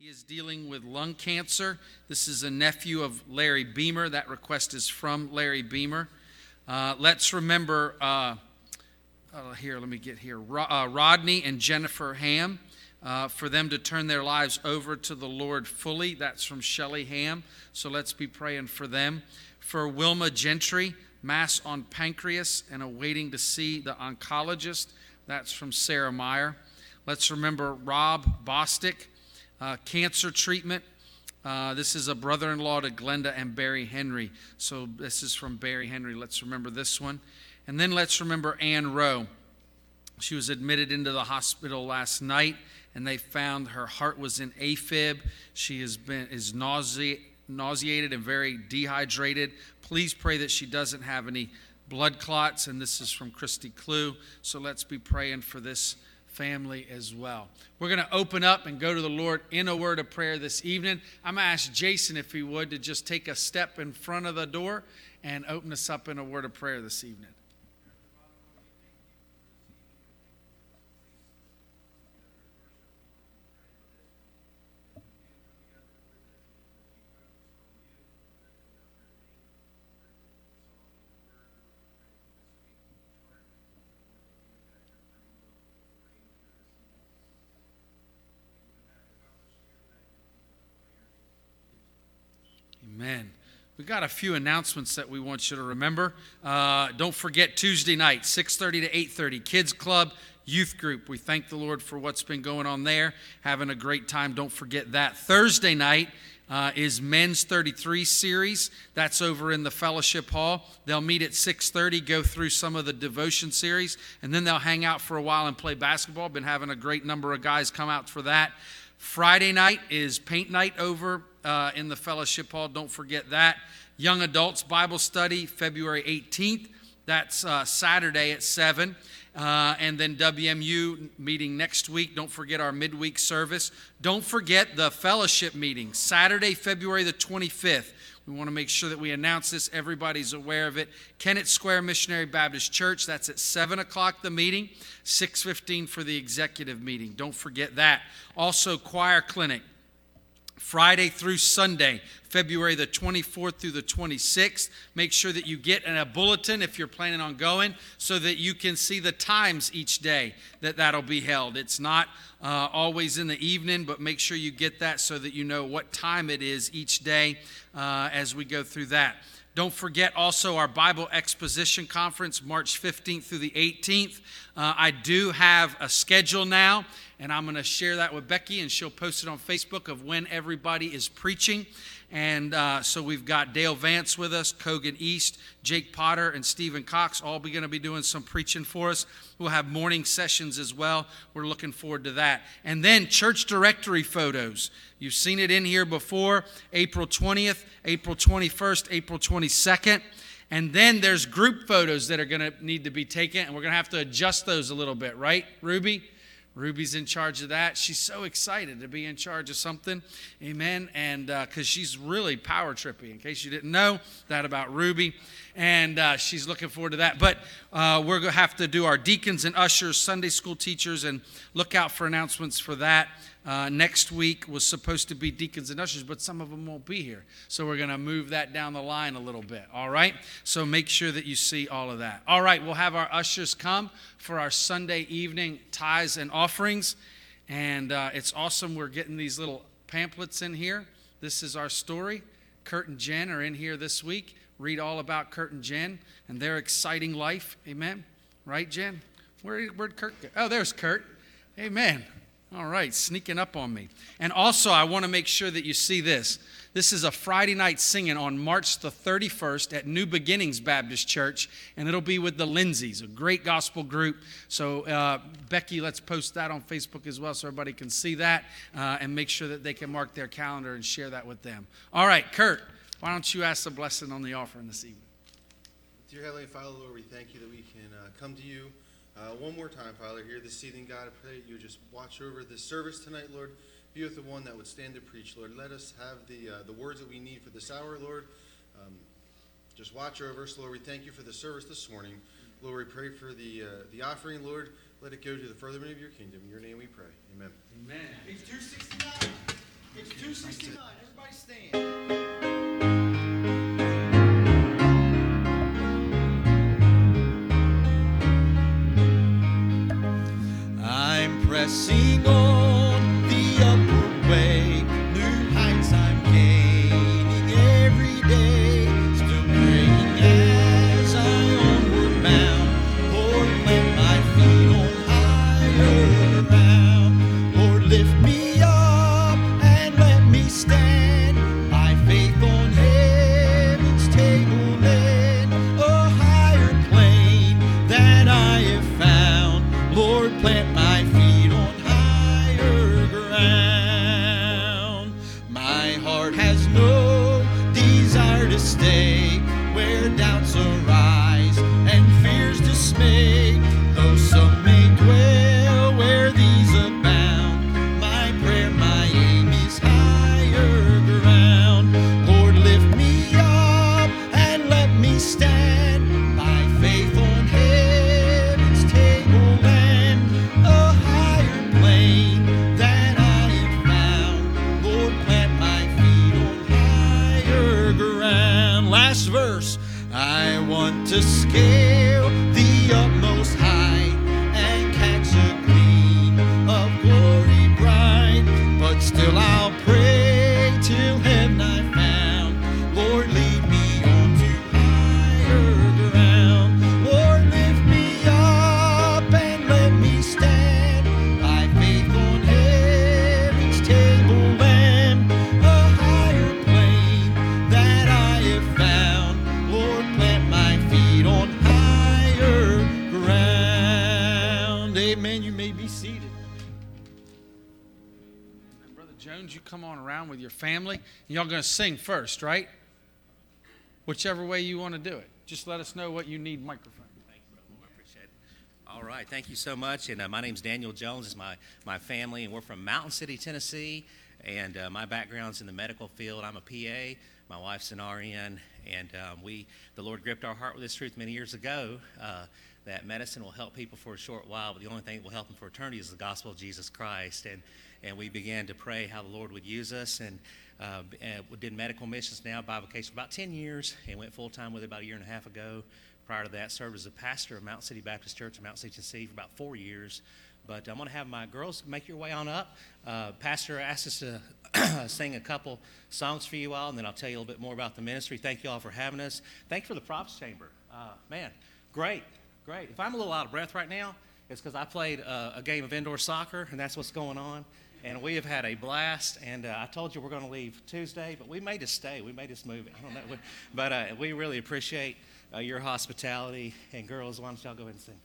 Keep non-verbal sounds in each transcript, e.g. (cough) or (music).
He is dealing with lung cancer. This is a nephew of Larry Beamer. That request is from Larry Beamer. Uh, let's remember uh, uh, here, let me get here uh, Rodney and Jennifer Ham. Uh, for them to turn their lives over to the Lord fully. That's from Shelley Ham. So let's be praying for them. For Wilma Gentry, mass on pancreas and awaiting to see the oncologist. That's from Sarah Meyer. Let's remember Rob Bostick, uh, cancer treatment. Uh, this is a brother in law to Glenda and Barry Henry. So this is from Barry Henry. Let's remember this one. And then let's remember Ann Rowe. She was admitted into the hospital last night and they found her heart was in AFib. She has been is nausea, nauseated and very dehydrated. Please pray that she doesn't have any blood clots. And this is from Christy Clue. So let's be praying for this family as well. We're going to open up and go to the Lord in a word of prayer this evening. I'm going to ask Jason, if he would, to just take a step in front of the door and open us up in a word of prayer this evening. Amen. We got a few announcements that we want you to remember. Uh, don't forget Tuesday night, 6:30 to 8:30, Kids Club, Youth Group. We thank the Lord for what's been going on there. Having a great time. Don't forget that. Thursday night uh, is Men's 33 series. That's over in the Fellowship Hall. They'll meet at 6:30, go through some of the devotion series, and then they'll hang out for a while and play basketball. Been having a great number of guys come out for that. Friday night is paint night over uh, in the fellowship hall. Don't forget that. Young Adults Bible Study, February 18th. That's uh, Saturday at 7. Uh, and then WMU meeting next week. Don't forget our midweek service. Don't forget the fellowship meeting, Saturday, February the 25th. We want to make sure that we announce this. Everybody's aware of it. Kennett Square Missionary Baptist Church. That's at seven o'clock. The meeting, six fifteen for the executive meeting. Don't forget that. Also, choir clinic. Friday through Sunday, February the 24th through the 26th. Make sure that you get a bulletin if you're planning on going so that you can see the times each day that that'll be held. It's not uh, always in the evening, but make sure you get that so that you know what time it is each day uh, as we go through that. Don't forget also our Bible Exposition Conference, March 15th through the 18th. Uh, I do have a schedule now, and I'm going to share that with Becky, and she'll post it on Facebook of when everybody is preaching. And uh, so we've got Dale Vance with us, Cogan East, Jake Potter, and Stephen Cox all be going to be doing some preaching for us. We'll have morning sessions as well. We're looking forward to that. And then church directory photos. You've seen it in here before April 20th, April 21st, April 22nd. And then there's group photos that are going to need to be taken, and we're going to have to adjust those a little bit, right, Ruby? Ruby's in charge of that. She's so excited to be in charge of something. Amen. And because uh, she's really power trippy, in case you didn't know that about Ruby. And uh, she's looking forward to that. But uh, we're going to have to do our deacons and ushers, Sunday school teachers, and look out for announcements for that. Uh, next week was supposed to be deacons and ushers, but some of them won't be here. So we're going to move that down the line a little bit. All right? So make sure that you see all of that. All right, we'll have our ushers come for our Sunday evening tithes and offerings. And uh, it's awesome. We're getting these little pamphlets in here. This is our story. Kurt and Jen are in here this week. Read all about Kurt and Jen and their exciting life. Amen. Right, Jen? Where, where'd Kurt go? Oh, there's Kurt. Amen. All right, sneaking up on me. And also, I want to make sure that you see this. This is a Friday night singing on March the 31st at New Beginnings Baptist Church, and it'll be with the Lindsays, a great gospel group. So, uh, Becky, let's post that on Facebook as well so everybody can see that uh, and make sure that they can mark their calendar and share that with them. All right, Kurt, why don't you ask the blessing on the offering this evening? Dear Heavenly Father, Lord, we thank you that we can uh, come to you uh, one more time, Father, here this evening, God, I pray you just watch over this service tonight, Lord. Be with the one that would stand to preach, Lord. Let us have the, uh, the words that we need for this hour, Lord. Um, just watch over us, Lord. We thank you for the service this morning. Lord, we pray for the, uh, the offering, Lord. Let it go to the furtherment of your kingdom. In your name we pray. Amen. Amen. It's 269. It's 269. Everybody stand. The going to sing first, right? Whichever way you want to do it. Just let us know what you need microphone. Thank you, I appreciate it. All right, thank you so much. And uh, my name's Daniel Jones. Is my my family, and we're from Mountain City, Tennessee. And uh, my background's in the medical field. I'm a PA. My wife's an RN, and um, we the Lord gripped our heart with this truth many years ago. Uh, that medicine will help people for a short while, but the only thing that will help them for eternity is the gospel of Jesus Christ. And and we began to pray how the Lord would use us. And, uh, we did medical missions now, bivocation, about 10 years, and went full time with it about a year and a half ago. Prior to that, served as a pastor of Mountain City Baptist Church in Mountain City, Tennessee for about four years. But I'm going to have my girls make your way on up. Uh, Pastor asked us to (coughs) sing a couple songs for you all, and then I'll tell you a little bit more about the ministry. Thank you all for having us. Thank you for the prophet's chamber. Uh, man, great, great. If I'm a little out of breath right now, it's because I played uh, a game of indoor soccer, and that's what's going on. And we have had a blast. And uh, I told you we're going to leave Tuesday, but we may just stay. We may just move. I don't know. But uh, we really appreciate uh, your hospitality. And girls, why don't y'all go ahead and sing?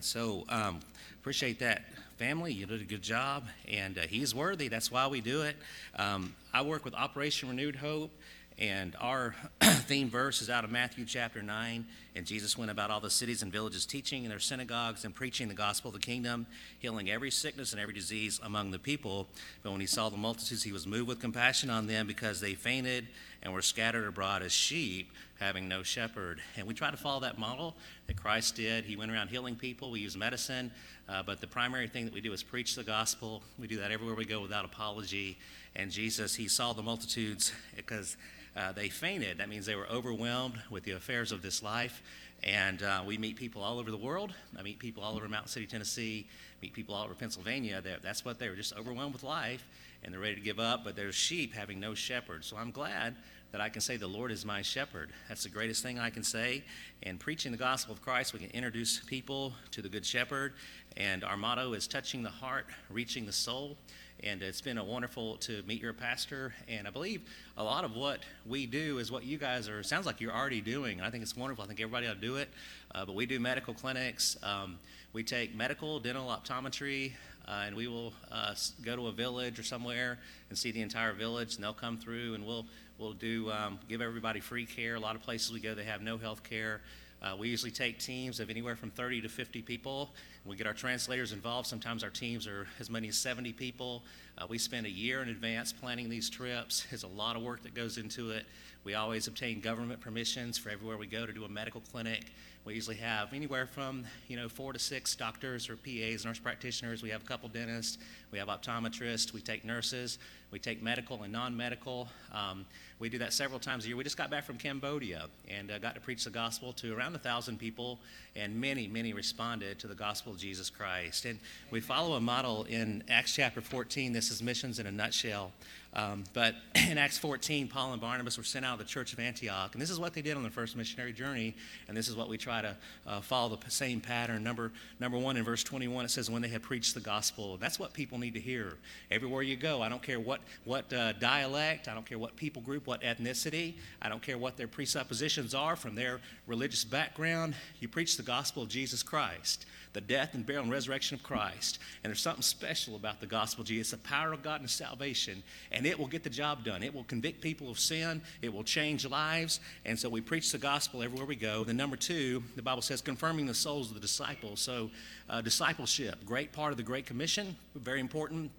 So um, appreciate that, family. You did a good job, and uh, He's worthy. That's why we do it. Um, I work with Operation Renewed Hope, and our (clears throat) theme verse is out of Matthew chapter 9. And Jesus went about all the cities and villages, teaching in their synagogues and preaching the gospel of the kingdom, healing every sickness and every disease among the people. But when he saw the multitudes, he was moved with compassion on them because they fainted and were scattered abroad as sheep, having no shepherd. And we try to follow that model that Christ did. He went around healing people. We use medicine, uh, but the primary thing that we do is preach the gospel. We do that everywhere we go without apology. And Jesus, he saw the multitudes because uh, they fainted. That means they were overwhelmed with the affairs of this life. And uh, we meet people all over the world. I meet people all over Mountain City, Tennessee, meet people all over Pennsylvania. They're, that's what they were just overwhelmed with life and they're ready to give up, but there's sheep having no shepherd. So I'm glad that I can say the Lord is my shepherd. That's the greatest thing I can say. And preaching the gospel of Christ, we can introduce people to the good shepherd. And our motto is touching the heart, reaching the soul. And it's been a wonderful to meet your pastor. And I believe a lot of what we do is what you guys are, sounds like you're already doing. And I think it's wonderful. I think everybody ought to do it. Uh, but we do medical clinics. Um, we take medical, dental, optometry, uh, and we will uh, go to a village or somewhere and see the entire village, and they'll come through, and we'll we'll do um, give everybody free care. A lot of places we go, they have no health care. Uh, we usually take teams of anywhere from 30 to 50 people. We get our translators involved. Sometimes our teams are as many as 70 people. Uh, we spend a year in advance planning these trips. There's a lot of work that goes into it. We always obtain government permissions for everywhere we go to do a medical clinic. We usually have anywhere from you know four to six doctors or PAs, nurse practitioners. We have a couple dentists. We have optometrists. We take nurses. We take medical and non-medical. Um, we do that several times a year. We just got back from Cambodia and uh, got to preach the gospel to around a thousand people, and many, many responded to the gospel of Jesus Christ. And we follow a model in Acts chapter 14. This is missions in a nutshell. Um, but (clears throat) in Acts 14, Paul and Barnabas were sent out of the church of Antioch. And this is what they did on their first missionary journey. And this is what we try to uh, follow the same pattern. Number, number one, in verse 21, it says, When they had preached the gospel. That's what people need to hear. Everywhere you go, I don't care what, what uh, dialect, I don't care what people group, what ethnicity, I don't care what their presuppositions are from their religious background. You preach the gospel of Jesus Christ the death and burial and resurrection of Christ. And there's something special about the gospel Jesus, the power of God and salvation, and it will get the job done. It will convict people of sin, it will change lives. And so we preach the gospel everywhere we go. Then, number two, the Bible says, confirming the souls of the disciples. So, uh, discipleship, great part of the Great Commission, very important.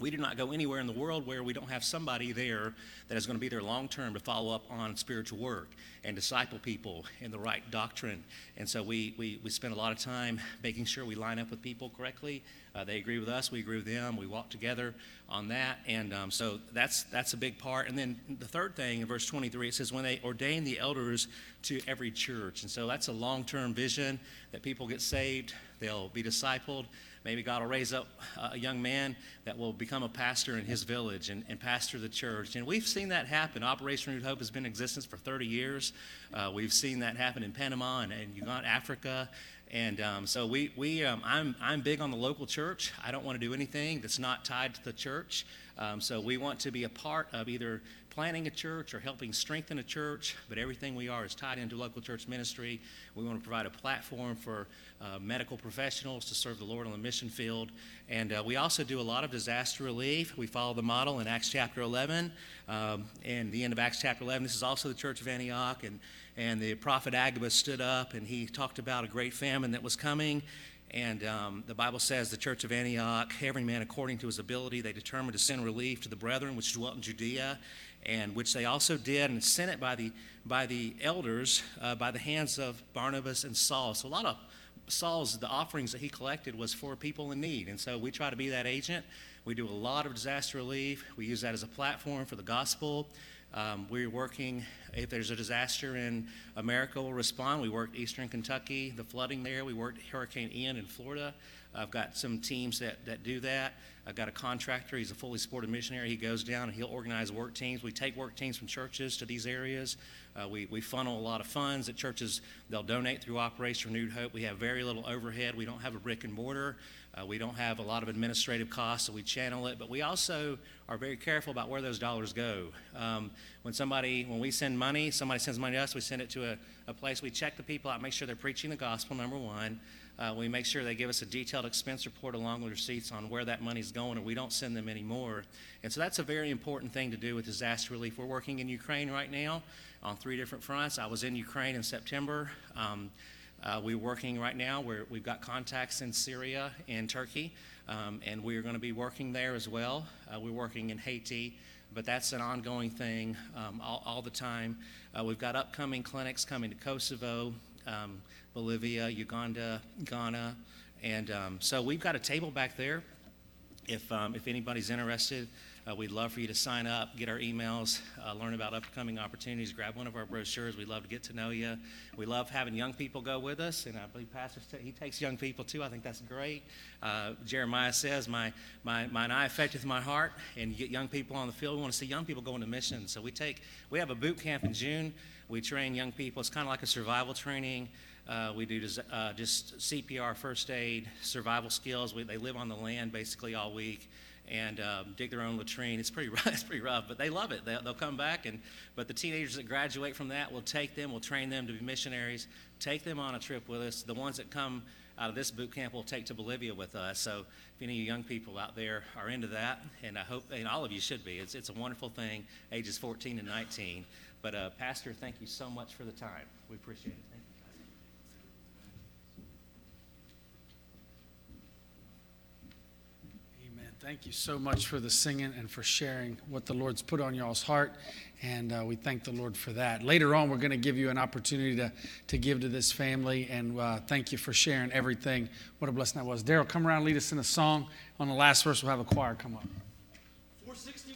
We do not go anywhere in the world where we don't have somebody there that is going to be there long term to follow up on spiritual work and disciple people in the right doctrine. And so we, we, we spend a lot of time making sure we line up with people correctly. Uh, they agree with us, we agree with them, we walk together on that. And um, so that's, that's a big part. And then the third thing in verse 23, it says, when they ordain the elders to every church. And so that's a long term vision that people get saved, they'll be discipled Maybe God will raise up a young man that will become a pastor in his village and, and pastor the church. And we've seen that happen. Operation Renewed Hope has been in existence for 30 years. Uh, we've seen that happen in Panama and, and Uganda, Africa. And um, so we, we um, I'm, I'm big on the local church. I don't want to do anything that's not tied to the church. Um, so we want to be a part of either planning a church or helping strengthen a church, but everything we are is tied into local church ministry. We want to provide a platform for uh, medical professionals to serve the Lord on the mission field. And uh, we also do a lot of disaster relief. We follow the model in Acts chapter 11. Um, and the end of Acts chapter 11, this is also the church of Antioch. And, and the prophet Agabus stood up and he talked about a great famine that was coming. And um, the Bible says the church of Antioch, every man according to his ability, they determined to send relief to the brethren which dwelt in Judea and which they also did and sent it by the, by the elders uh, by the hands of Barnabas and Saul. So a lot of Saul's, the offerings that he collected was for people in need. And so we try to be that agent. We do a lot of disaster relief. We use that as a platform for the gospel. Um, we're working, if there's a disaster in America, we'll respond. We worked Eastern Kentucky, the flooding there. We worked Hurricane Ian in Florida. I've got some teams that, that do that. I've got a contractor. He's a fully supported missionary. He goes down and he'll organize work teams. We take work teams from churches to these areas. Uh, we, we funnel a lot of funds that churches, they'll donate through Operation Renewed Hope. We have very little overhead. We don't have a brick and mortar. Uh, we don't have a lot of administrative costs, so we channel it. But we also are very careful about where those dollars go. Um, when somebody, when we send money, somebody sends money to us, we send it to a, a place. We check the people out, make sure they're preaching the gospel, number one. Uh, we make sure they give us a detailed expense report along with receipts on where that money's going, or we don't send them any more. And so that's a very important thing to do with disaster relief. We're working in Ukraine right now on three different fronts. I was in Ukraine in September. Um, uh, we're working right now. We're, we've got contacts in Syria and Turkey, um, and we're going to be working there as well. Uh, we're working in Haiti, but that's an ongoing thing um, all, all, the time. Uh, we've got upcoming clinics coming to Kosovo, um, Bolivia, Uganda, Ghana. And um, so we've got a table back there. If, um, if anybody's interested, uh, we'd love for you to sign up, get our emails, uh, learn about upcoming opportunities, grab one of our brochures. We'd love to get to know you. We love having young people go with us, and I believe Pastor he takes young people too. I think that's great. Uh, Jeremiah says, my, my, "Mine eye affecteth my heart," and you get young people on the field. We want to see young people going to missions. So we take we have a boot camp in June. We train young people. It's kind of like a survival training. Uh, we do uh, just CPR, first aid, survival skills. We, they live on the land basically all week and um, dig their own latrine. It's pretty (laughs) rough. It's pretty rough, but they love it. They, will come back, and but the teenagers that graduate from that, we'll take them. We'll train them to be missionaries. Take them on a trip with us. The ones that come out of this boot camp, we'll take to Bolivia with us. So if any of you young people out there are into that, and I hope, and all of you should be. It's it's a wonderful thing. Ages 14 and 19. But uh, Pastor, thank you so much for the time. We appreciate it. Thank you so much for the singing and for sharing what the Lord's put on y'all's heart. And uh, we thank the Lord for that. Later on, we're going to give you an opportunity to, to give to this family. And uh, thank you for sharing everything. What a blessing that was. Daryl, come around lead us in a song. On the last verse, we'll have a choir come up. 461.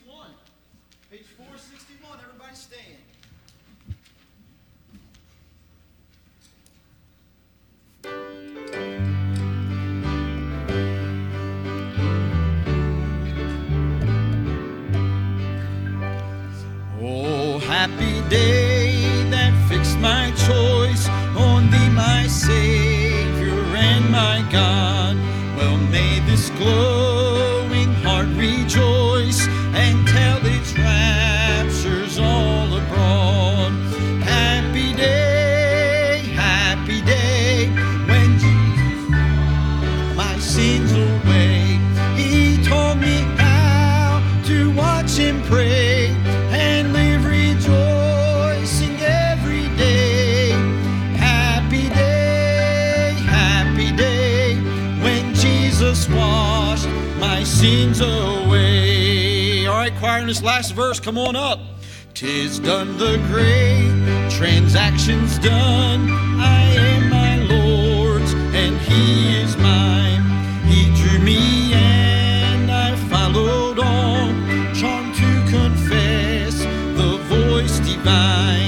Happy day that fixed my choice on thee, my Savior and my God. Well, may this glowing heart rejoice and tell its raptures sins away. All right, choir, in this last verse, come on up. Tis done the great transactions done. I am my Lord's, and He is mine. He drew me, and I followed on, charmed to confess the voice divine.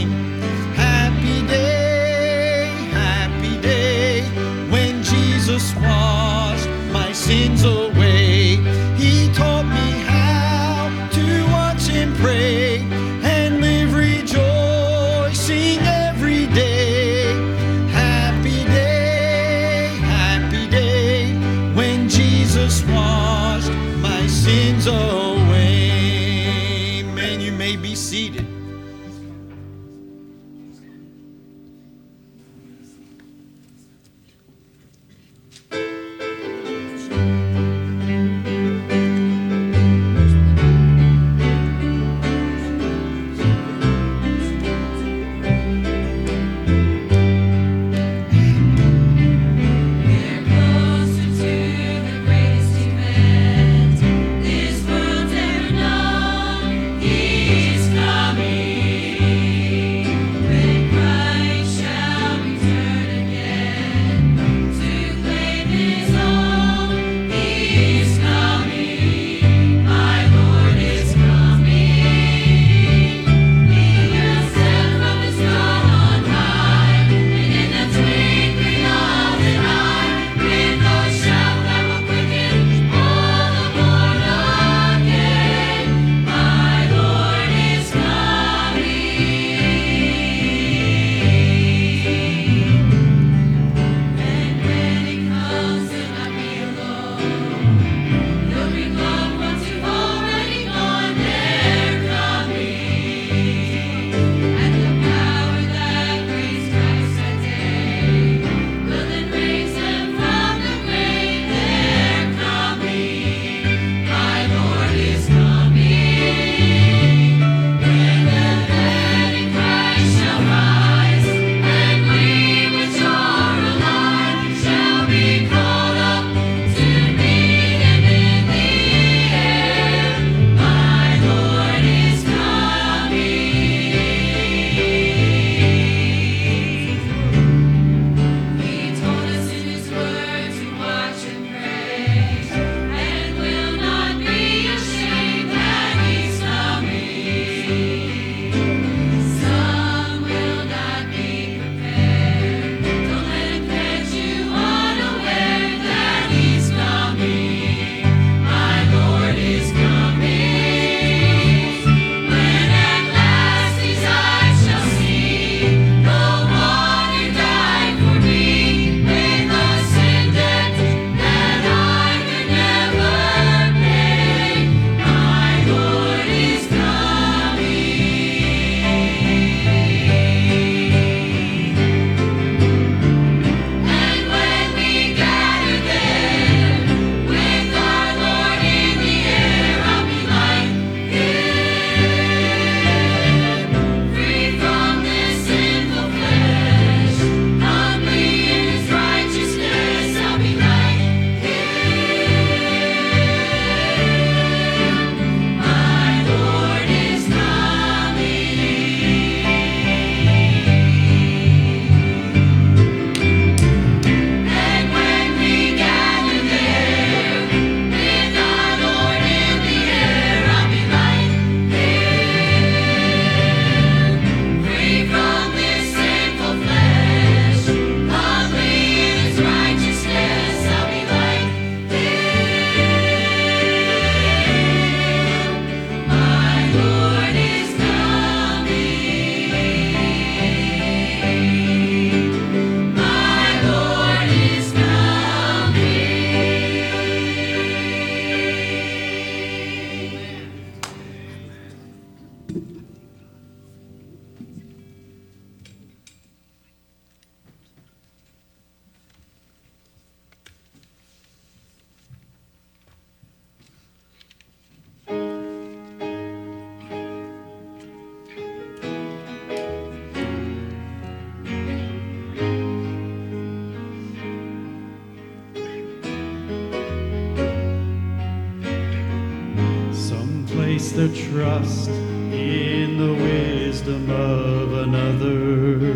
Their trust in the wisdom of another.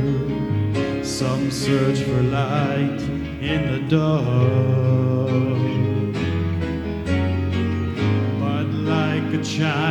Some search for light in the dark. But like a child,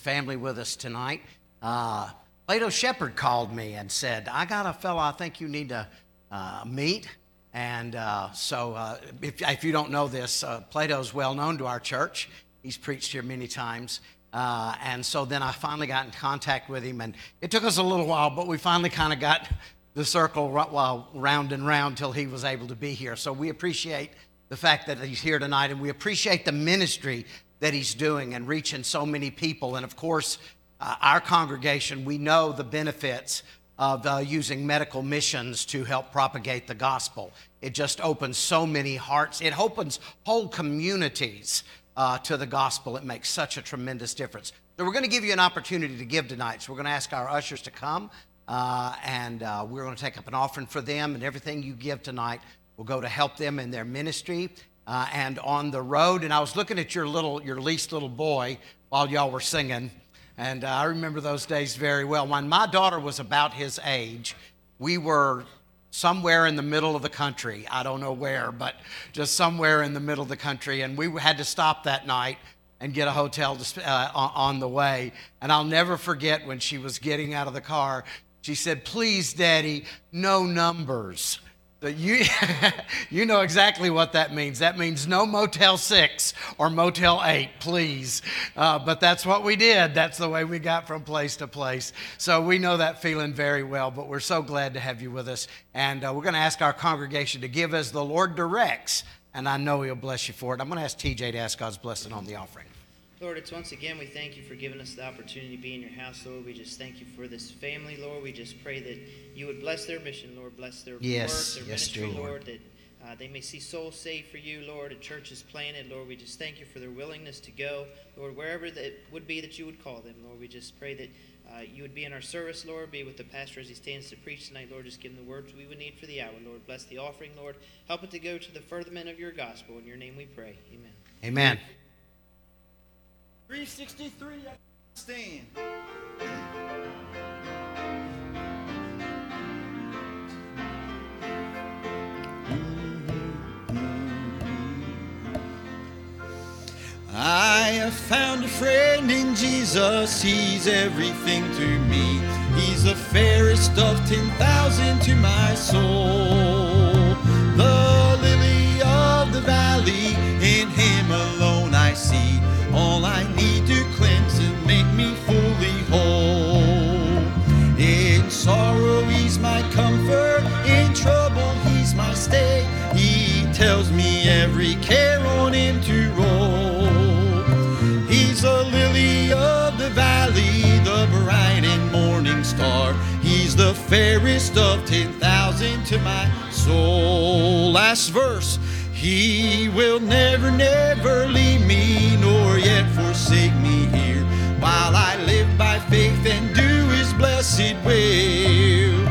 family with us tonight. Uh, Plato Shepherd called me and said, I got a fellow I think you need to uh, meet. And uh, so, uh, if, if you don't know this, uh, Plato's well known to our church. He's preached here many times. Uh, and so then I finally got in contact with him, and it took us a little while, but we finally kind of got the circle round and round till he was able to be here. So we appreciate the fact that he's here tonight, and we appreciate the ministry that he's doing and reaching so many people. And of course, uh, our congregation, we know the benefits of uh, using medical missions to help propagate the gospel. It just opens so many hearts, it opens whole communities uh, to the gospel. It makes such a tremendous difference. So we're going to give you an opportunity to give tonight. So we're going to ask our ushers to come, uh, and uh, we're going to take up an offering for them, and everything you give tonight will go to help them in their ministry uh, and on the road. And I was looking at your little, your least little boy while y'all were singing, and uh, I remember those days very well. When my daughter was about his age, we were somewhere in the middle of the country. I don't know where, but just somewhere in the middle of the country. And we had to stop that night and get a hotel to, uh, on on the way. And I'll never forget when she was getting out of the car, she said, Please, Daddy, no numbers. But you, (laughs) you know exactly what that means. That means no Motel 6 or Motel 8, please. Uh, but that's what we did. That's the way we got from place to place. So we know that feeling very well, but we're so glad to have you with us. And uh, we're going to ask our congregation to give as the Lord directs, and I know He'll bless you for it. I'm going to ask TJ to ask God's blessing on the offering. Lord, it's once again we thank you for giving us the opportunity to be in your house, Lord. We just thank you for this family, Lord. We just pray that you would bless their mission, Lord. Bless their Yes, work, their yes, ministry, Lord. Lord. That uh, they may see souls saved for you, Lord. And churches planted, Lord. We just thank you for their willingness to go, Lord, wherever that would be that you would call them, Lord. We just pray that uh, you would be in our service, Lord. Be with the pastor as he stands to preach tonight, Lord. Just give him the words we would need for the hour, Lord. Bless the offering, Lord. Help it to go to the furtherment of your gospel. In your name we pray. Amen. Amen. 363, stand. I have found a friend in Jesus, he's everything to me. He's the fairest of 10,000 to my soul. The lily of the valley, in him alone I see all I need to cleanse and make me fully whole. In sorrow, he's my comfort, in trouble, he's my stay. He tells me every care on him to roll. He's a lily of the valley, the bright and morning star. He's the fairest of 10,000 to my soul. Last verse. He will never, never leave me, nor yet forsake me here, while I live by faith and do his blessed will.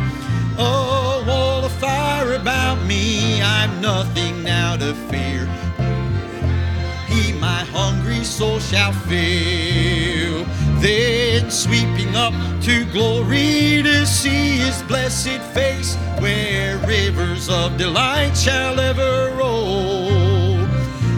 Oh, wall of fire about me, I'm nothing now to fear he my hungry soul shall fill. Then sweeping up to glory to see his blessed face, where rivers of delight shall ever roll.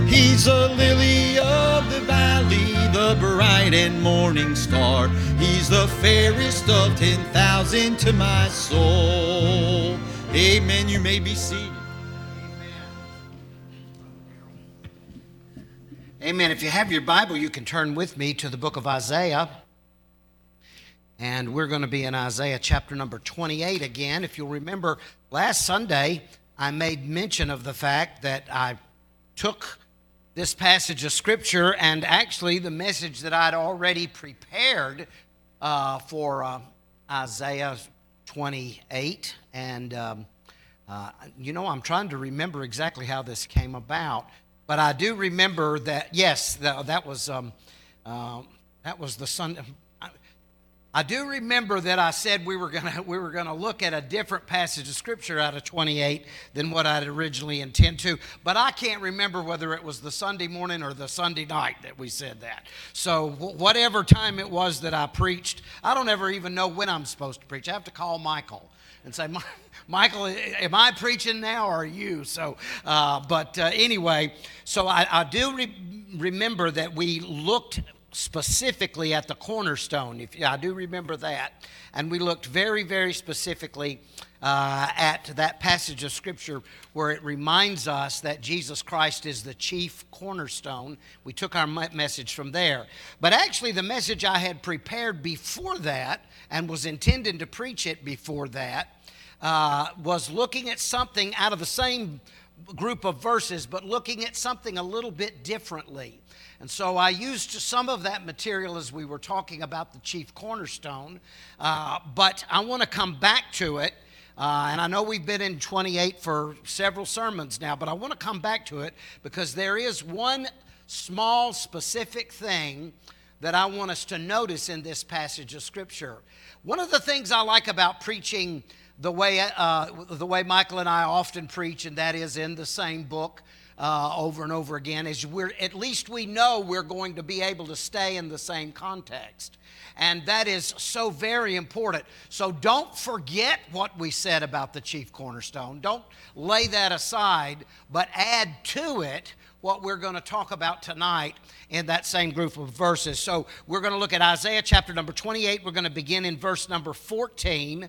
He's a lily of the valley, the bright and morning star. He's the fairest of ten thousand to my soul. Amen. You may be seated. Amen. If you have your Bible, you can turn with me to the book of Isaiah. And we're going to be in Isaiah chapter number 28 again. If you'll remember, last Sunday, I made mention of the fact that I took this passage of Scripture and actually the message that I'd already prepared uh, for uh, Isaiah 28. And, um, uh, you know, I'm trying to remember exactly how this came about. But I do remember that, yes, that, that was, um, um, that was the Sunday. I, I do remember that I said we were gonna (laughs) we were gonna look at a different passage of scripture out of 28 than what I'd originally intend to, but I can't remember whether it was the Sunday morning or the Sunday night that we said that. So whatever time it was that I preached, I don't ever even know when I'm supposed to preach. I have to call Michael and say, "Mi- Michael, am I preaching now or are you? So, uh, but uh, anyway, so I, I do re- remember that we looked specifically at the cornerstone. If I do remember that, and we looked very, very specifically uh, at that passage of scripture where it reminds us that Jesus Christ is the chief cornerstone. We took our message from there, but actually, the message I had prepared before that and was intending to preach it before that uh, was looking at something out of the same group of verses, but looking at something a little bit differently. And so I used some of that material as we were talking about the chief cornerstone, uh, but I want to come back to it. Uh, and I know we've been in 28 for several sermons now, but I want to come back to it because there is one small, specific thing that I want us to notice in this passage of Scripture. One of the things I like about preaching the way, uh, the way Michael and I often preach, and that is in the same book uh, over and over again, is we're, at least we know we're going to be able to stay in the same context. And that is so very important. So don't forget what we said about the chief cornerstone. Don't lay that aside, but add to it what we're going to talk about tonight in that same group of verses. So we're going to look at Isaiah chapter number 28. We're going to begin in verse number 14.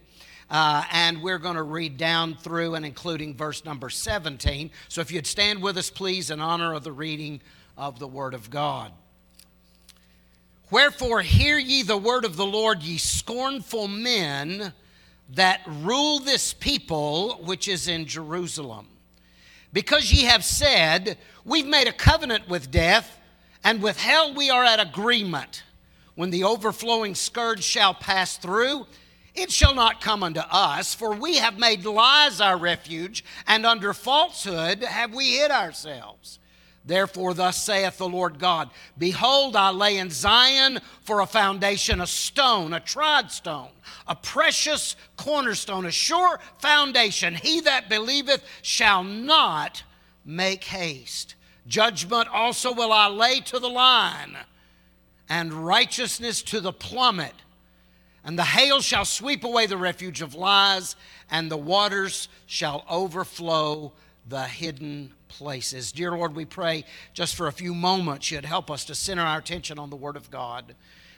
Uh, and we're going to read down through and including verse number 17. So if you'd stand with us, please, in honor of the reading of the Word of God. Wherefore, hear ye the word of the Lord, ye scornful men that rule this people which is in Jerusalem. Because ye have said, We've made a covenant with death, and with hell we are at agreement. When the overflowing scourge shall pass through, it shall not come unto us, for we have made lies our refuge, and under falsehood have we hid ourselves. Therefore, thus saith the Lord God Behold, I lay in Zion for a foundation a stone, a tried stone, a precious cornerstone, a sure foundation. He that believeth shall not make haste. Judgment also will I lay to the line, and righteousness to the plummet. And the hail shall sweep away the refuge of lies, and the waters shall overflow the hidden places. Dear Lord, we pray just for a few moments you'd help us to center our attention on the Word of God.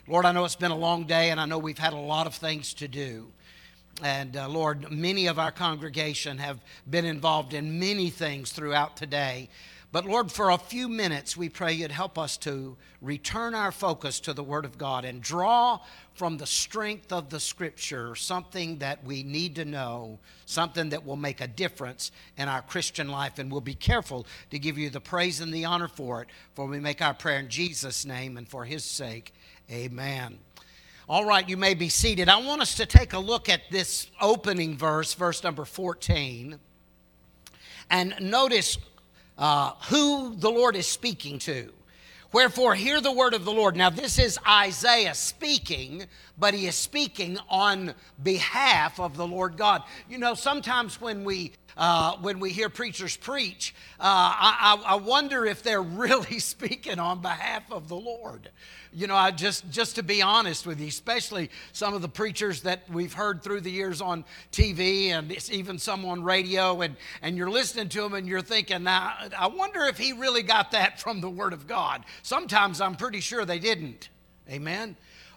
Lord, I know it's been a long day, and I know we've had a lot of things to do. And uh, Lord, many of our congregation have been involved in many things throughout today. But Lord, for a few minutes, we pray you'd help us to return our focus to the Word of God and draw from the strength of the Scripture something that we need to know, something that will make a difference in our Christian life. And we'll be careful to give you the praise and the honor for it, for we make our prayer in Jesus' name and for His sake. Amen. All right, you may be seated. I want us to take a look at this opening verse, verse number 14, and notice uh, who the Lord is speaking to. Wherefore, hear the word of the Lord. Now, this is Isaiah speaking, but he is speaking on behalf of the Lord God. You know, sometimes when we uh, when we hear preachers preach, uh, I, I wonder if they're (laughs) really speaking on behalf of the Lord. You know, I just just to be honest with you, especially some of the preachers that we've heard through the years on TV and even some on radio, and and you're listening to them and you're thinking, now I wonder if he really got that (laughs) from the Word of God. Sometimes I'm pretty sure they didn't. Amen.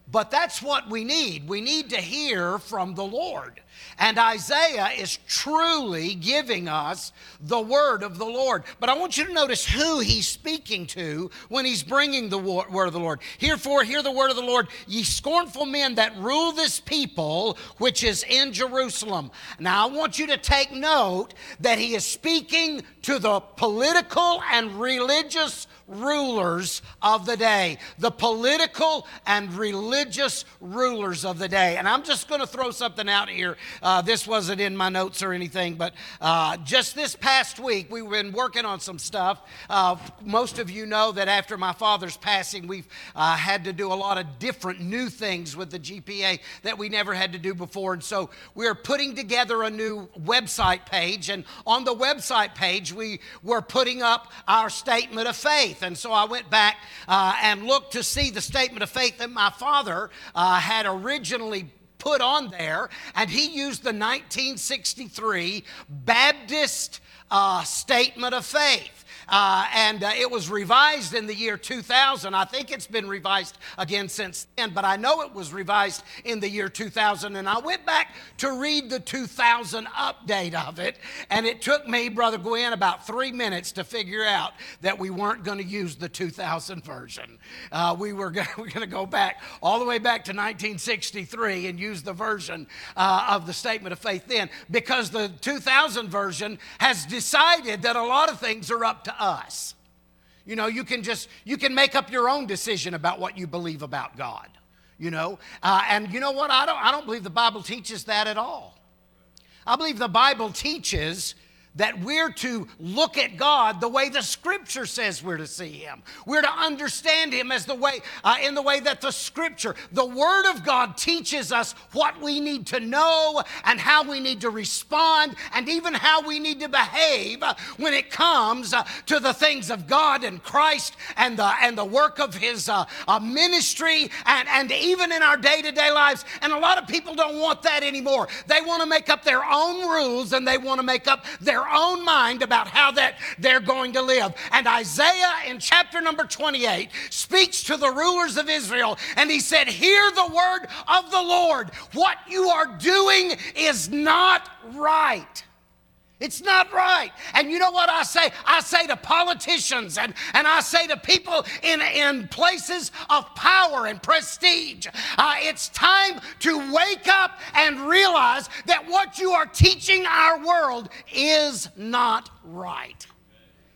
But that's what we need. We need to hear from the Lord. And Isaiah is truly giving us the word of the Lord. But I want you to notice who he's speaking to when he's bringing the word of the Lord. Herefore, hear the word of the Lord, ye scornful men that rule this people which is in Jerusalem. Now, I want you to take note that he is speaking to the political and religious rulers of the day, the political and religious rulers of the day. And I'm just going to throw something out here. Uh, this wasn't in my notes or anything, but uh, just this past week, we've been working on some stuff. Uh, most of you know that after my father's passing, we've uh, had to do a lot of different new things with the GPA that we never had to do before. And so we're putting together a new website page. And on the website page, we were putting up our statement of faith. And so I went back uh, and looked to see the statement of faith that my father uh, had originally put on there, and he used the 1963 Baptist uh, Statement of Faith. Uh, and uh, it was revised in the year 2000. I think it's been revised again since then, but I know it was revised in the year 2000. And I went back to read the 2000 update of it, and it took me, Brother Gwen, about three minutes to figure out that we weren't going to use the 2000 version. Uh, we were going (laughs) to go back all the way back to 1963 and use the version uh, of the Statement of Faith then, because the 2000 version has decided that a lot of things are up to us. You know, you can just, you can make up your own decision about what you believe about God. You know, uh, and you know what? I don't, I don't believe the Bible teaches that at all. I believe the Bible teaches that we're to look at God the way the Scripture says we're to see Him. We're to understand Him as the way, uh, in the way that the Scripture, the Word of God, teaches us what we need to know and how we need to respond, and even how we need to behave uh, when it comes uh, to the things of God and Christ and the and the work of His uh, uh, ministry, and and even in our day to day lives. And a lot of people don't want that anymore. They want to make up their own rules and they want to make up their own mind about how that they're going to live. And Isaiah in chapter number 28 speaks to the rulers of Israel and he said, Hear the word of the Lord. What you are doing is not right. It's not right. And you know what I say? I say to politicians and, and I say to people in, in places of power and prestige, uh, it's time to wake up and realize that what you are teaching our world is not right.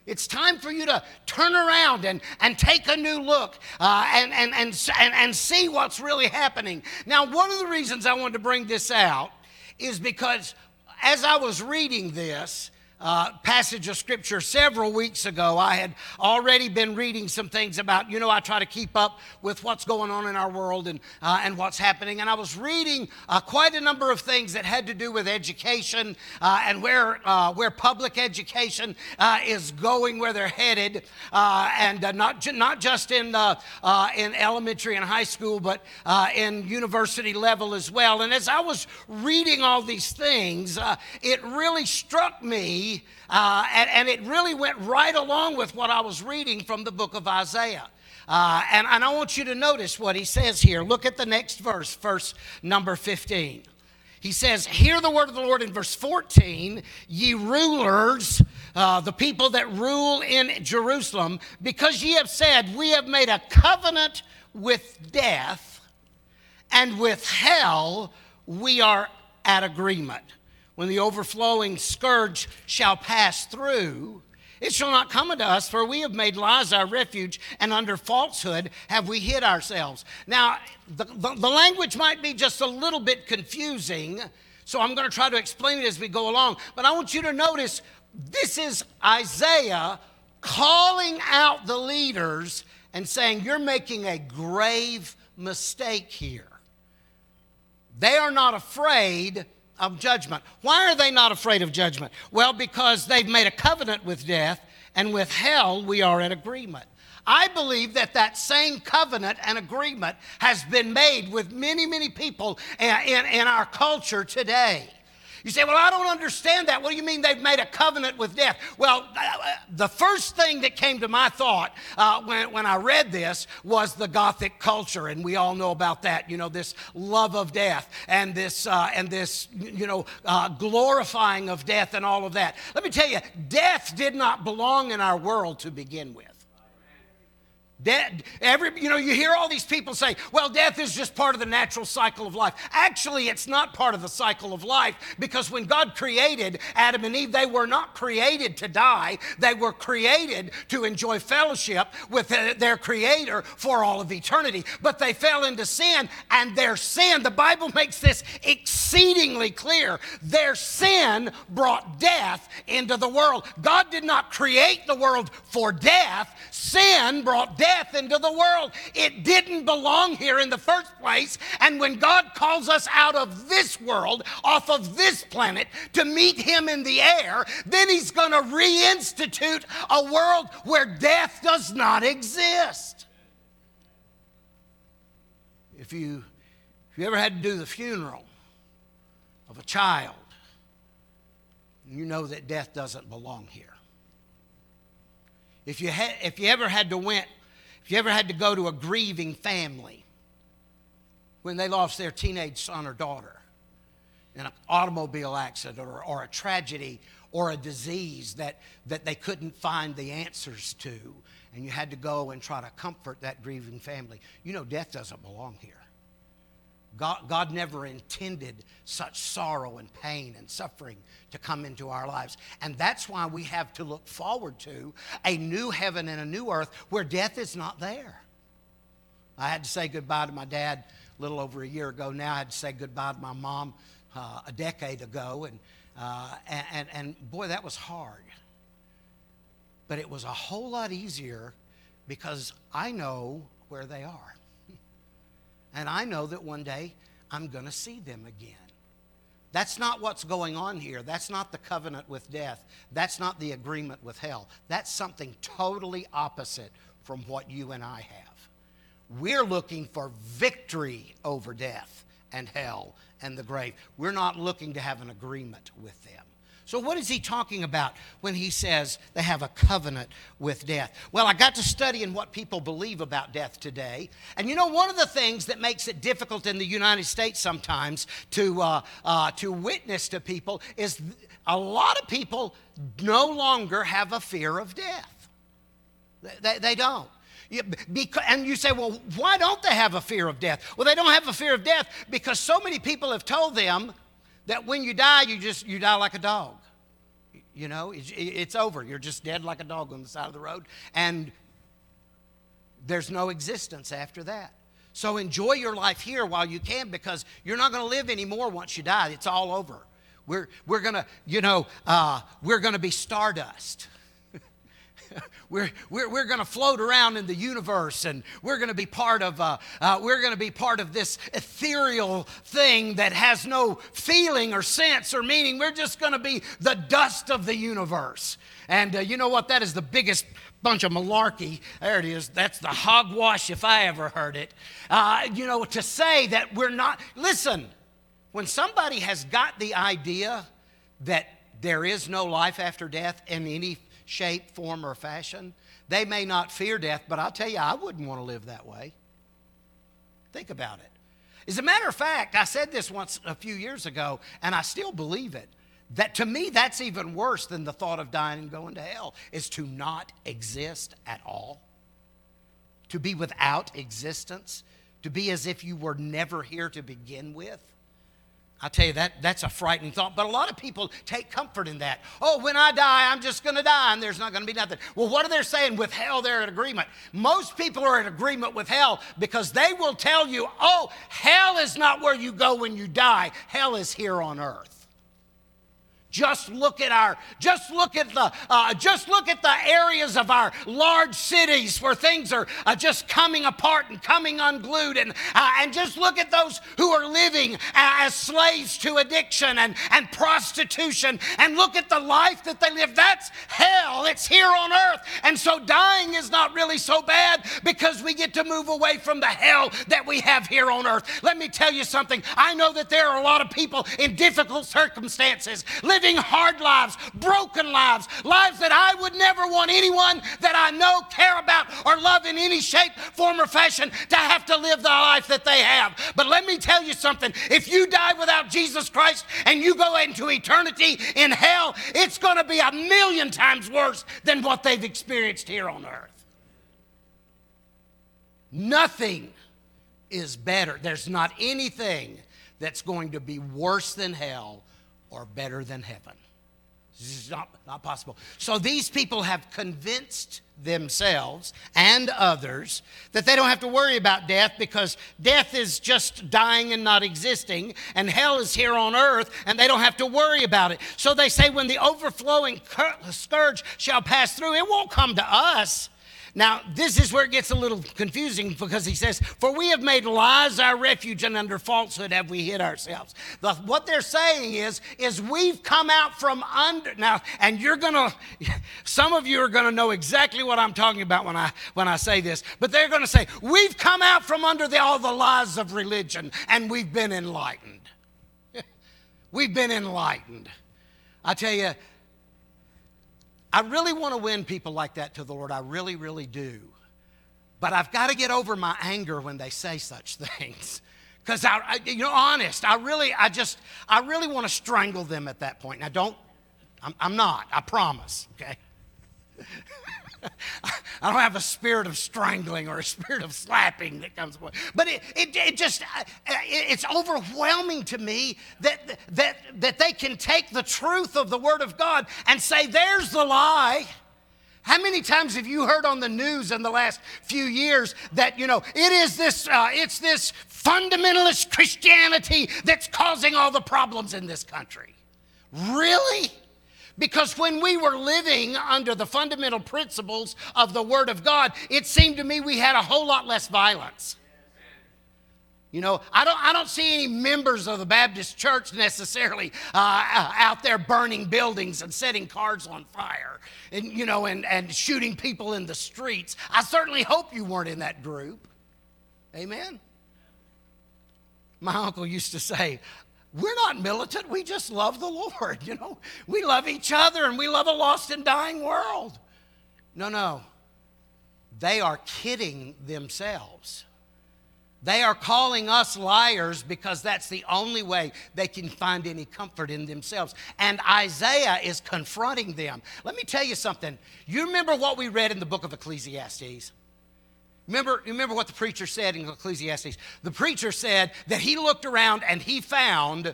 It's time for you to turn around and, and take a new look uh, and, and, and, and, and see what's really happening. Now, one of the reasons I wanted to bring this out is because as I was reading this, uh, passage of scripture several weeks ago. I had already been reading some things about, you know, I try to keep up with what's going on in our world and, uh, and what's happening. And I was reading uh, quite a number of things that had to do with education uh, and where, uh, where public education uh, is going, where they're headed, and not, ju- not just in, in elementary and high school, but in university level as well. And as I was reading all these things, it really struck me uh, and, and, it really went right along with what I was reading from the book of Isaiah. Uh, and, and I want you to notice what he says here. Look at the next verse, verse number 15. He says, Hear the word of the Lord in verse 14, ye rulers, uh, the people that rule in Jerusalem, because ye have said, We have made a covenant with death, and with hell we are at agreement when the overflowing scourge shall pass through, it shall not come unto us, for we have made lies our refuge, and under falsehood have we hid ourselves. Now, the, the, the language might be just a little bit confusing, so I'm going to try to explain it as we go along. But I want you to notice this is Isaiah calling out the leaders and saying, You're making a grave mistake here. They are not afraid of judgment. Why are they not afraid of judgment? Well, because they've made a covenant with death, and with hell we are in agreement. I believe that that same covenant and agreement has been made with many, many people in, in, in our culture today. You say, Well, I don't understand that. What do you mean they've made a covenant with death? Well, uh, the first thing that came to my thought uh, when, when I read this was the Gothic culture, and we all know about that. You know, this love of death and this, uh, and this you know, uh, glorifying of death and all of that. Let me tell you, death did not belong in our world to begin with. Every, you know, you hear all these people say, well, death is just part of the natural cycle of life. Actually, it's not part of the cycle of life because when God created Adam and Eve, they were not created to die. They were created to enjoy fellowship with uh, their Creator for all of eternity. But they fell into sin, and their sin, the Bible makes this exceedingly clear, their sin brought death into the world. God did not create the world for death, sin brought death into the world. It didn't belong here in the first place. And when God calls us out of this world, off of this planet, to meet Him in the air, then He's going to reinstitute a world where death does not exist. If you, if you ever had to do the funeral of a child, you know that death doesn't belong here. If you, had, if you ever had to went if you ever had to go to a grieving family when they lost their teenage son or daughter in an automobile accident or, or a tragedy or a disease that, that they couldn't find the answers to, and you had to go and try to comfort that grieving family, you know death doesn't belong here. God, God never intended such sorrow and pain and suffering to come into our lives. And that's why we have to look forward to a new heaven and a new earth where death is not there. I had to say goodbye to my dad a little over a year ago now. I had to say goodbye to my mom uh, a decade ago. And, Uh, and, and, and boy, that was hard. But it was a whole lot easier because I know where they are. And I know that one day I'm going to see them again. That's not what's going on here. That's not the covenant with death. That's not the agreement with hell. That's something totally opposite from what you and I have. We're looking for victory over death and hell and the grave. We're not looking to have an agreement with them. So, what is he talking about when he says they have a covenant with death? Well, I got to studying what people believe about death today. And you know, one of the things that makes it difficult in the United States sometimes to, uh, uh, to witness to people is a lot of people no longer have a fear of death. They, they, they don't. And you say, well, why don't they have a fear of death? Well, they don't have a fear of death because so many people have told them that when you die, you just you die like a dog. You know, it's, it's over. You're just dead like a dog on the side of the road, and there's no existence after that. So enjoy your life here while you can because you're not going to live anymore once you die. It's all over. We're, we're going to, you know, uh, we're going to be stardust. (laughs) we're, we're, we're going to float around in the universe and we're going to be part of uh, uh, we're going to be part of this ethereal thing that has no feeling or sense or meaning. We're just going to be the dust of the universe. And uh, you know what? That is the biggest bunch of malarkey. There it is. That's the hogwash if i ever heard it. Uh, you know to say that we're not listen when somebody has got the idea that there is no life after death in any shape, form, or fashion, they may not fear death, but I'll tell you, I wouldn't want to live that way. Think about it. As a matter of fact, I said this once a few years ago, and I still believe it. That to me, that's even worse than the thought of dying and going to hell, is to not exist at all. To be without existence, to be as if you were never here to begin with. I tell you, that, that's a frightening thought. But a lot of people take comfort in that. Oh, when I die, I'm just going to die and there's not going to be nothing. Well, what are they saying? With hell, they're in agreement. Most people are in agreement with hell because they will tell you, oh, hell is not where you go when you die, hell is here on earth. Just look at our, just look at the, uh, just look at the areas of our large cities where things are uh, just coming apart and coming unglued, and uh, and just look at those who are living uh, as slaves to addiction and and prostitution, and look at the life that they live. That's hell. It's here on earth, and so dying is not really so bad because we get to move away from the hell that we have here on earth. Let me tell you something. I know that there are a lot of people in difficult circumstances living hard lives, broken lives, lives that I would never want anyone that I know, care about, or love in any shape, form, or fashion to have to live the life that they have. But let me tell you something if you die without Jesus Christ and you go into eternity in hell, it's going to be a million times worse than what they've experienced here on earth. Nothing is better. There's not anything that's going to be worse than hell or better than heaven. This is not, not possible. So these people have convinced themselves and others that they don't have to worry about death because death is just dying and not existing, and hell is here on earth, and they don't have to worry about it. So they say, when the overflowing scourge shall pass through, it won't come to us. Now, this is where it gets a little confusing because he says, For we have made lies our refuge, and under falsehood have we hid ourselves. The, what they're saying is, is we've come out from under. Now, and you're to, (laughs) some of you are to know exactly what I'm talking about when I, when I say this, but they're to say, We've come out from under the, all the lies of religion, and we've been enlightened. (laughs) we've been enlightened. I tell you, I really want to win people like that to the Lord. I really, really do. But I've got to get over my anger when they say such (laughs) things. Because I, I, you know, honest, I really, I just, I really want to strangle them at that point. Now, don't, I'm, I'm not, I promise, okay? (laughs) (laughs) I don't have a spirit of strangling or a spirit of slapping that comes But it, it, it just, uh, it, it's overwhelming to me that, that, that they can take the truth of the Word of God and say, there's the lie. How many times have you heard on the news in the last few years that, you know, it is this, uh, it's this fundamentalist Christianity that's causing all the problems in this country? Really? Because when we were living under the fundamental principles of the Word of God, it seemed to me we had a whole lot less violence. You know, I don't, I don't see any members of the Baptist church necessarily uh, out there burning buildings and setting cars on fire and, you know, and, and shooting people in the streets. I certainly hope you weren't in that group. Amen. My uncle used to say, we're not militant, we just love the Lord, (laughs) you know. We love each other and we love a lost and dying world. No, no. They are kidding themselves. They are calling us liars because that's the only way they can find any comfort in themselves. And Isaiah is confronting them. Let me tell you something. You remember what we read in the book of Ecclesiastes? Remember, remember what the preacher said in Ecclesiastes? The preacher said that he looked around and he found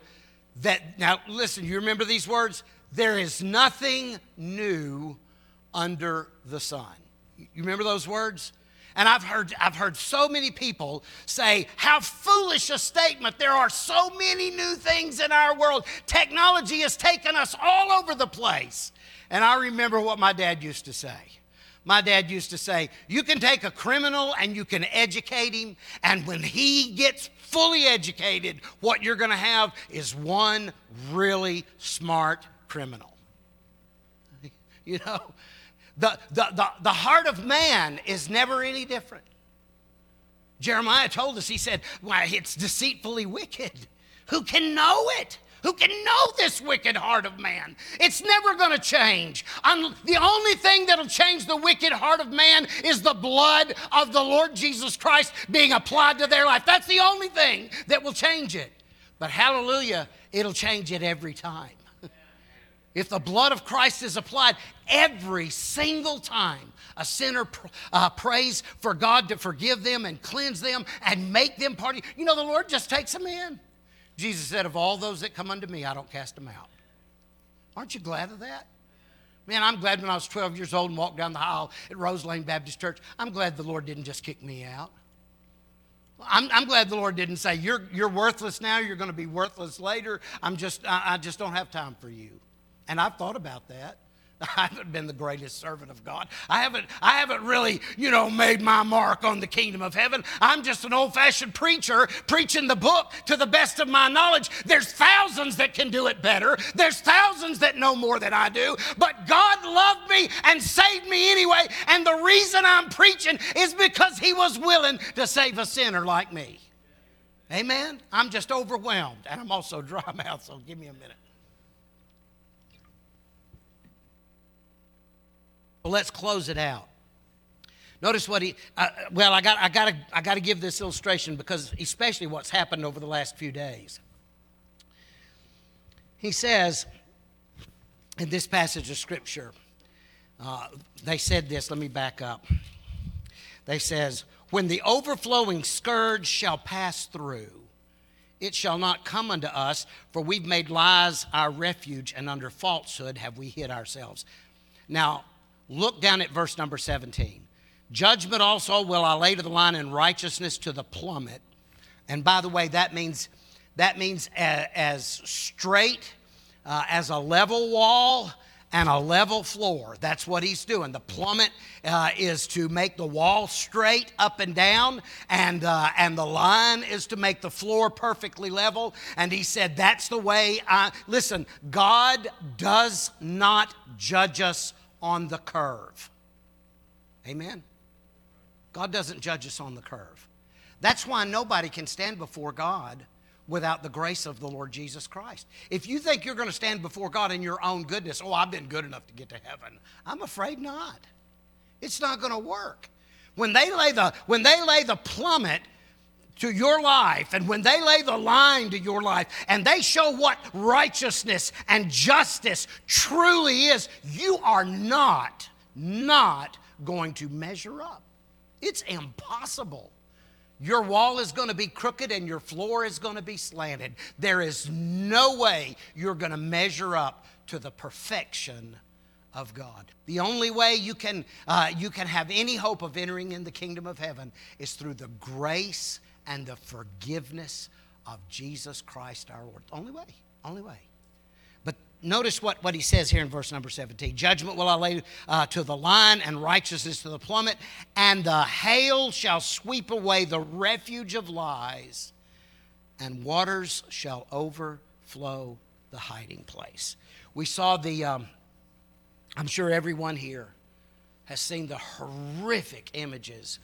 that, now listen, you remember these words? There is nothing new under the sun. You remember those words? And I've heard, I've heard so many people say, How foolish a statement. There are so many new things in our world. Technology has taken us all over the place. And I remember what my dad used to say. My dad used to say, You can take a criminal and you can educate him, and when he gets fully educated, what you're going to have is one really smart criminal. (laughs) You know, the, the, the, the heart of man is never any different. Jeremiah told us, he said, Why, it's deceitfully wicked. Who can know it? Who can know this wicked heart of man? It's never going to change. Un- the only thing that'll change the wicked heart of man is the blood of the Lord Jesus Christ being applied to their life. That's the only thing that will change it. But hallelujah, it'll change it every time. (laughs) If the blood of Christ is applied every single time a sinner pr- uh, prays for God to forgive them and cleanse them and make them part of you know, the Lord just takes them in. Jesus said, Of all those that come unto me, I don't cast them out. Aren't you glad of that? Man, I'm glad when I was 12 years old and walked down the aisle at Rose Lane Baptist Church, I'm glad the Lord didn't just kick me out. I'm, I'm glad the Lord didn't say, you're, you're worthless now, you're going to be worthless later. I'm just, I, I just don't have time for you. And I've thought about that. (laughs) I haven't been the greatest servant of God. I haven't, I haven't really, you know, made my mark on the kingdom of heaven. I'm just an old fashioned preacher preaching the book to the best of my knowledge. There's thousands that can do it better, there's thousands that know more than I do. But God loved me and saved me anyway. And the reason I'm preaching is because He was willing to save a sinner like me. Amen? I'm just overwhelmed. And I'm also dry mouth, so give me a minute. Well, let's close it out. Notice what he, uh, well, I got, I, got to, I got to give this illustration because especially what's happened over the last few days. He says in this passage of Scripture, uh, they said this, let me back up. They says, when the overflowing scourge shall pass through, it shall not come unto us, for we've made lies our refuge, and under falsehood have we hid ourselves. Now, look down at verse number 17. Judgment also will I lay to the line, and righteousness to the plummet. And by the way, that means that means a, as straight uh, as a level wall and a level floor. That's what he's doing. The plummet uh, is to make the wall straight up and down, and, uh, and the line is to make the floor perfectly level. And he said, That's the way I. Listen, God does not judge us on the curve. Amen? God doesn't judge us on the curve. That's why nobody can stand before God without the grace of the Lord Jesus Christ. If you think you're going to stand before God in your own goodness, oh, I've been good enough to get to heaven, I'm afraid not. It's not going to work. When they lay the when they lay the plummet to your life and when they lay the line to your life and they show what righteousness and justice truly is, you are not not going to measure up. It's impossible. Your wall is going to be crooked and your floor is going to be slanted. There is no way you're going to measure up to the perfection of God. The only way you can, uh, you can have any hope of entering in the kingdom of heaven is through the grace and the forgiveness of Jesus Christ our Lord. Only way, only way. But notice what, what he says here in verse number 17 Judgment will I lay uh, to the line, and righteousness to the plummet, and the hail shall sweep away the refuge of lies, and waters shall overflow the hiding place. We saw the, um, I'm sure everyone here has seen the horrific images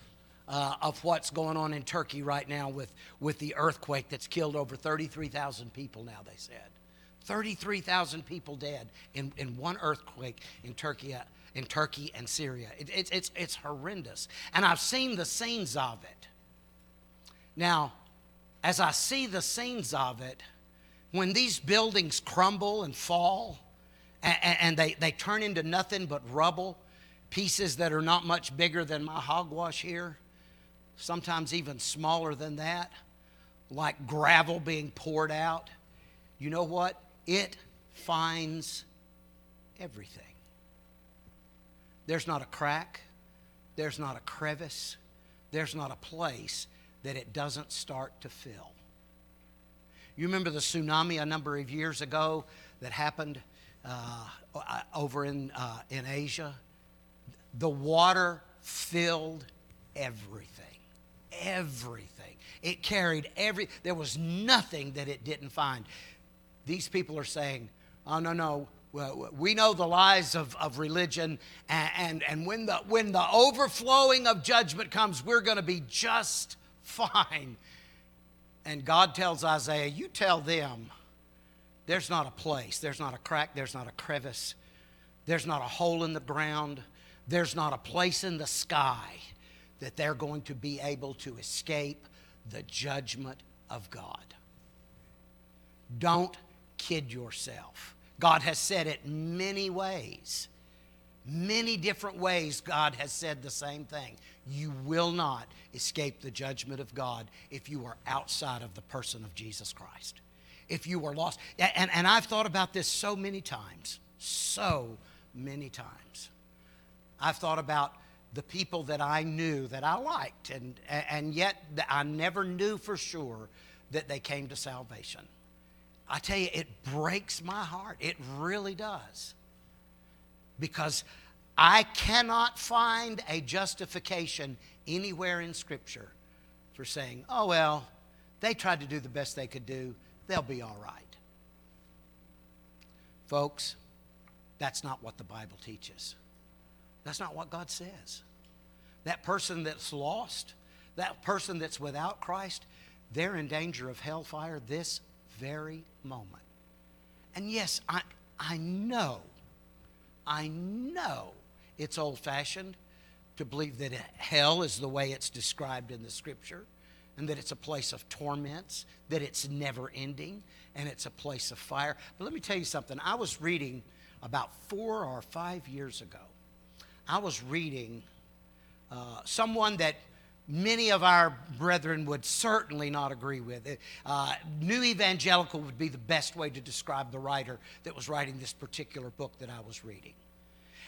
uh, of what's going on in Turkey right now with, with the earthquake that's killed over 33,000 people now, they said. 33,000 people dead in, in one earthquake in Turkey, uh, in Turkey and Syria. It, it's, it's, it's horrendous. And I've seen the scenes of it. Now, as I see the scenes of it, when these buildings crumble and fall and, and they, they turn into nothing but rubble, pieces that are not much bigger than my hogwash here, sometimes even smaller than that, like gravel being poured out, you know what? It finds everything. There's not a crack, there's not a crevice, there's not a place that it doesn't start to fill. You remember the tsunami a number of years ago that happened uh, over in, uh, in Asia? The water filled everything. Everything. It carried every, there was nothing that it didn't find. These people are saying, oh, no, no, we know the lies of, of religion, and, and, and when, the, when the overflowing of judgment comes, we're going to be just (laughs) fine. And God tells Isaiah, You tell them there's not a place, there's not a crack, there's not a crevice, there's not a hole in the ground, there's not a place in the sky that they're going to be able to escape the judgment of God. Don't kid yourself. God has said it many ways. Many different ways, God has said the same thing. You will not escape the judgment of God if you are outside of the person of Jesus Christ. If you are lost. And, and I've thought about this so many times, so many times. I've thought about the people that I knew that I liked, and, and yet I never knew for sure that they came to salvation. I tell you, it breaks my heart. It really does. Because I cannot find a justification anywhere in Scripture for saying, oh, well, they tried to do the best they could do, they'll be all right. Folks, that's not what the Bible teaches. That's not what God says. That person that's lost, that person that's without Christ, they're in danger of hellfire this very moment. And yes, I, I know, I know it's old fashioned to believe that hell is the way it's described in the scripture and that it's a place of torments, that it's never ending, and it's a place of fire. But let me tell you something. I was reading about four or five years ago, I was reading uh, someone that many of our brethren would certainly not agree with. Uh, New evangelical would be the best way to describe the writer that was writing this particular book that I was reading.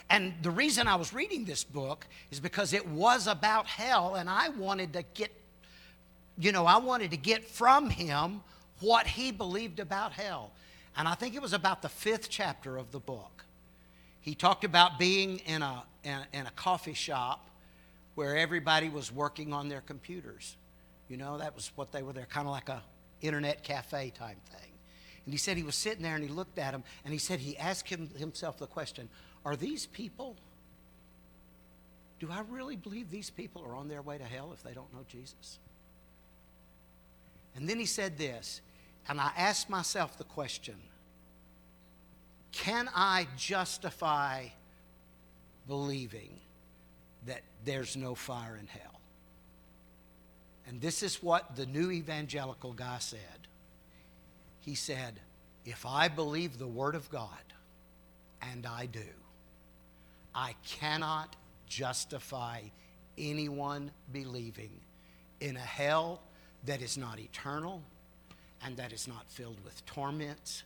And the reason I was reading this book is because it was about hell, and I wanted to get, you know, I wanted to get from him what he believed about hell. And I think it was about the fifth chapter of the book. He talked about being in a, in, in a coffee shop where everybody was working on their computers. You know, that was what they were there, kind of like a internet cafe type thing. And he said he was sitting there and he looked at them and he said he asked him, himself the question, are these people, do I really believe these people are on their way to hell if they don't know Jesus? And then he said this, and I asked myself the question can I justify believing that there's no fire in hell. And this is what the new evangelical guy said. He said, If I believe the Word of God, and I do, I cannot justify anyone believing in a hell that is not eternal and that is not filled with torments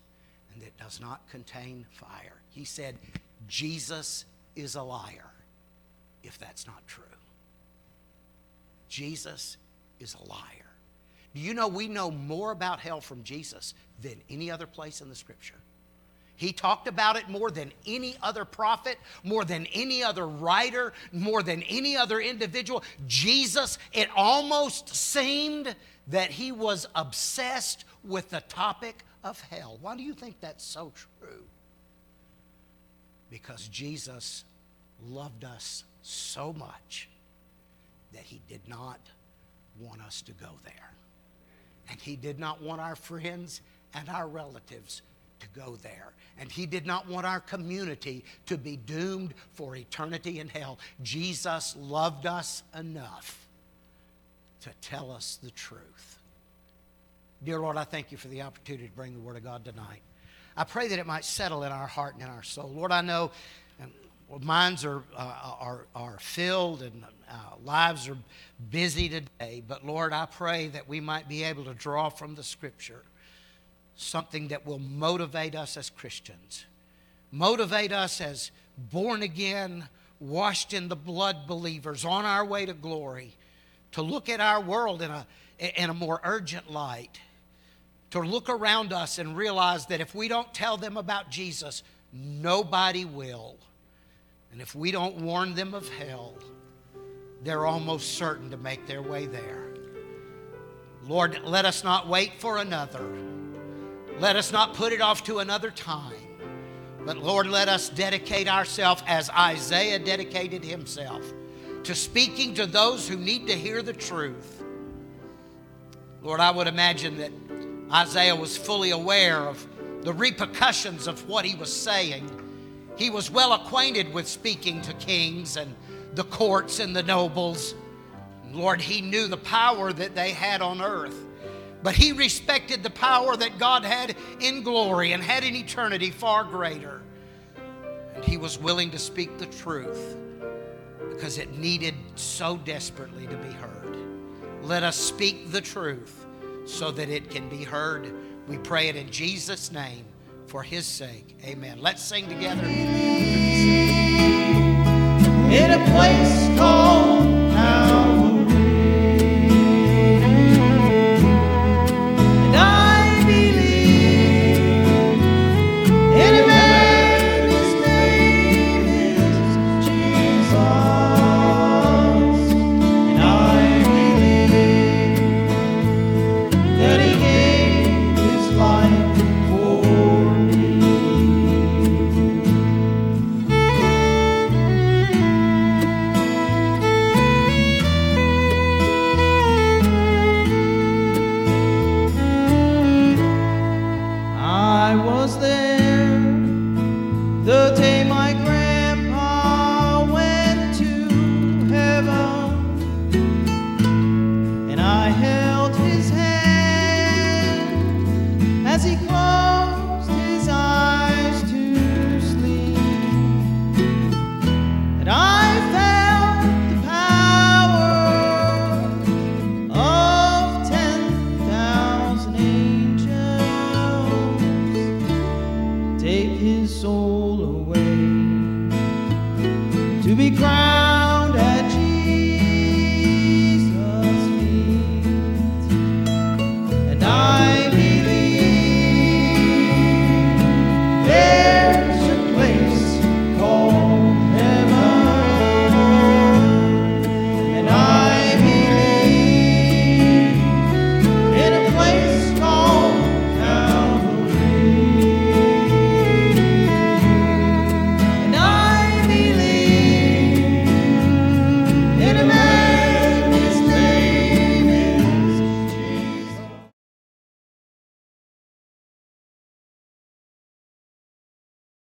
and that does not contain fire. He said, Jesus is a liar if that's not true. Jesus is a liar. Do you know we know more about hell from Jesus than any other place in the scripture? He talked about it more than any other prophet, more than any other writer, more than any other individual. Jesus, it almost seemed that he was obsessed with the topic of hell. Why do you think that's so true? Because Jesus loved us so much that he did not want us to go there. And he did not want our friends and our relatives to go there. And he did not want our community to be doomed for eternity in hell. Jesus loved us enough to tell us the truth. Dear Lord, I thank you for the opportunity to bring the Word of God tonight. I pray that it might settle in our heart and in our soul. Lord, I know um, minds are, uh, are, are filled and uh, lives are busy today, but Lord, I pray that we might be able to draw from the Scripture something that will motivate us as Christians, motivate us as born again, washed in the blood believers on our way to glory, to look at our world in a, in a more urgent light, to look around us and realize that if we don't tell them about Jesus, nobody will. And if we don't warn them of hell, they're almost certain to make their way there. Lord, let us not wait for another. Let us not put it off to another time. But Lord, let us dedicate ourselves as Isaiah dedicated himself to speaking to those who need to hear the truth. Lord, I would imagine that Isaiah was fully aware of the repercussions of what he was saying. He was well acquainted with speaking to kings and the courts and the nobles. Lord, he knew the power that they had on earth. But he respected the power that God had in glory and had in eternity far greater. And he was willing to speak the truth because it needed so desperately to be heard. Let us speak the truth so that it can be heard. We pray it in Jesus' name for his sake. Amen. Let's sing together. in a place called